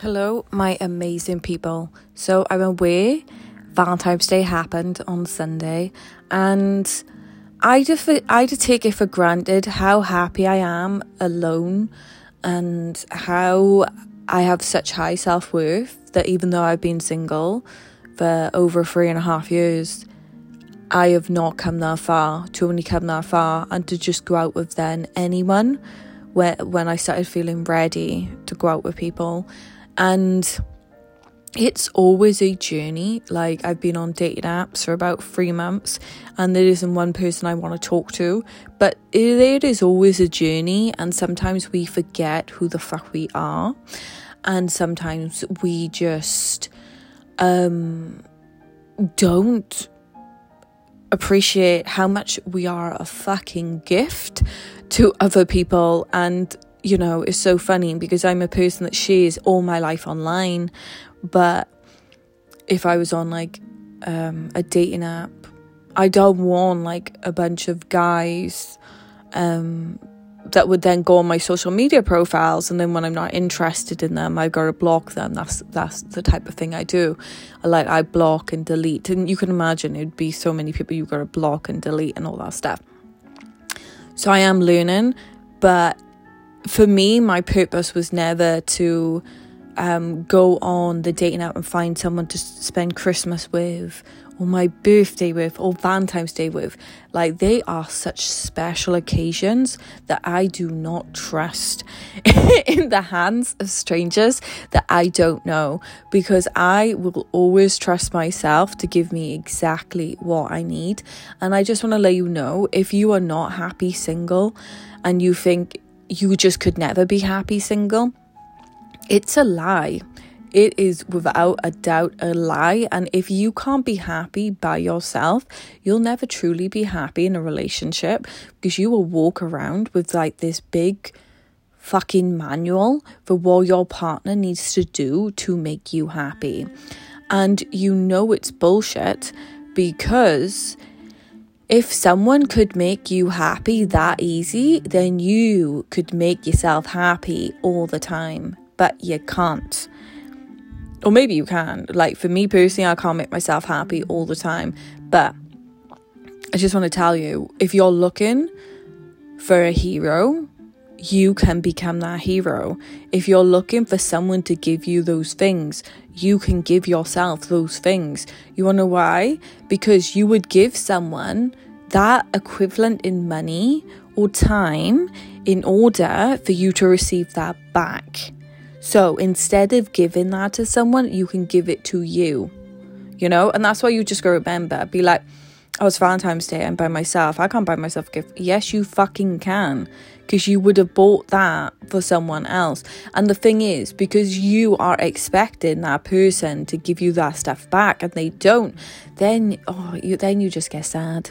Hello, my amazing people. So I'm aware Valentine's Day happened on Sunday, and I just I just take it for granted how happy I am alone, and how I have such high self worth that even though I've been single for over three and a half years, I have not come that far to only come that far and to just go out with then anyone when when I started feeling ready to go out with people and it's always a journey. Like, I've been on dating apps for about three months, and there isn't one person I want to talk to, but it is always a journey, and sometimes we forget who the fuck we are, and sometimes we just um, don't appreciate how much we are a fucking gift to other people. And you know, is so funny because I'm a person that shares all my life online. But if I was on like um, a dating app, I don't want like a bunch of guys um, that would then go on my social media profiles, and then when I'm not interested in them, I've gotta block them. That's that's the type of thing I do. Like I block and delete, and you can imagine it'd be so many people you've gotta block and delete and all that stuff. So I am learning, but for me, my purpose was never to um, go on the dating app and find someone to spend Christmas with, or my birthday with, or Valentine's Day with. Like, they are such special occasions that I do not trust in the hands of strangers that I don't know because I will always trust myself to give me exactly what I need. And I just want to let you know if you are not happy single and you think you just could never be happy single. It's a lie. It is without a doubt a lie. And if you can't be happy by yourself, you'll never truly be happy in a relationship because you will walk around with like this big fucking manual for what your partner needs to do to make you happy. And you know it's bullshit because if someone could make you happy that easy, then you could make yourself happy all the time, but you can't. Or maybe you can. Like for me personally, I can't make myself happy all the time, but I just want to tell you if you're looking for a hero, you can become that hero. If you're looking for someone to give you those things, you can give yourself those things. You want to know why? Because you would give someone that equivalent in money or time in order for you to receive that back. So instead of giving that to someone, you can give it to you, you know? And that's why you just go remember, be like, oh, it's Valentine's Day, I'm by myself. I can't buy myself a gift. Yes, you fucking can because you would have bought that for someone else. And the thing is, because you are expecting that person to give you that stuff back and they don't, then oh, you then you just get sad.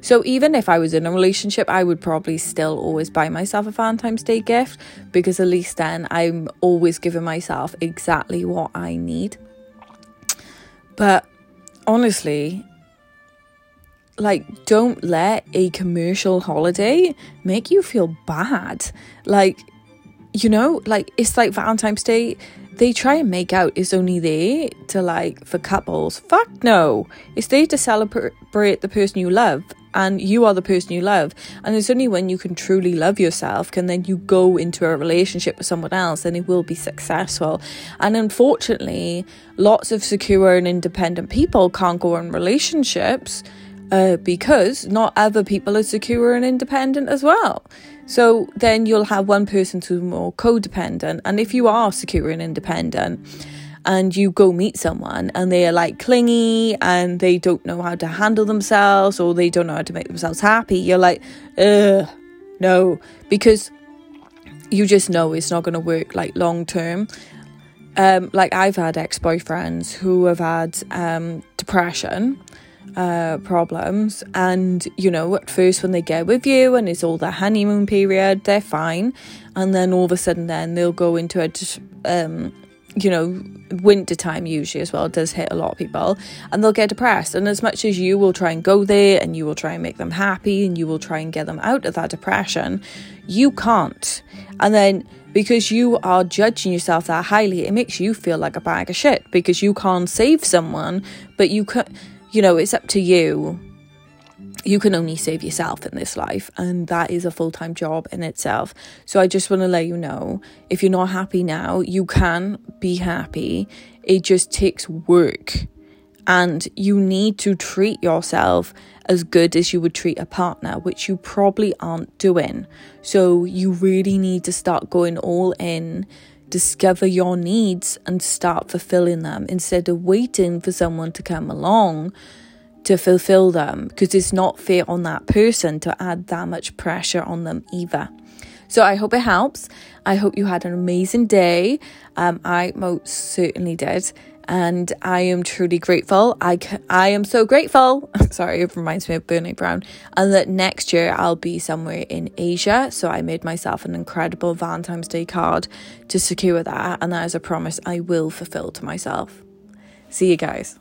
So even if I was in a relationship, I would probably still always buy myself a Valentine's Day gift because at least then I'm always giving myself exactly what I need. But honestly, like don't let a commercial holiday make you feel bad. Like you know like it's like valentine's day. They try and make out it's only there to like for couples. Fuck no. It's there to celebrate the person you love and you are the person you love. And it's only when you can truly love yourself can then you go into a relationship with someone else and it will be successful. And unfortunately lots of secure and independent people can't go on relationships uh, because not other people are secure and independent as well. So then you'll have one person who's more codependent. And if you are secure and independent, and you go meet someone and they are like clingy and they don't know how to handle themselves or they don't know how to make themselves happy, you're like, ugh, no, because you just know it's not going to work like long term. Um, like I've had ex boyfriends who have had um, depression uh, problems. And, you know, at first when they get with you and it's all the honeymoon period, they're fine. And then all of a sudden, then they'll go into a, um, you know, winter time usually as well does hit a lot of people and they'll get depressed. And as much as you will try and go there and you will try and make them happy and you will try and get them out of that depression, you can't. And then because you are judging yourself that highly, it makes you feel like a bag of shit because you can't save someone, but you can, you know, it's up to you. You can only save yourself in this life, and that is a full time job in itself. So, I just want to let you know if you're not happy now, you can be happy. It just takes work and you need to treat yourself as good as you would treat a partner, which you probably aren't doing. So you really need to start going all in, discover your needs, and start fulfilling them instead of waiting for someone to come along to fulfill them because it's not fair on that person to add that much pressure on them either. So I hope it helps. I hope you had an amazing day. Um, I most certainly did and I am truly grateful. I, I am so grateful. Sorry, it reminds me of Brené Brown. And that next year I'll be somewhere in Asia. So I made myself an incredible Valentine's Day card to secure that. And that is a promise I will fulfill to myself. See you guys.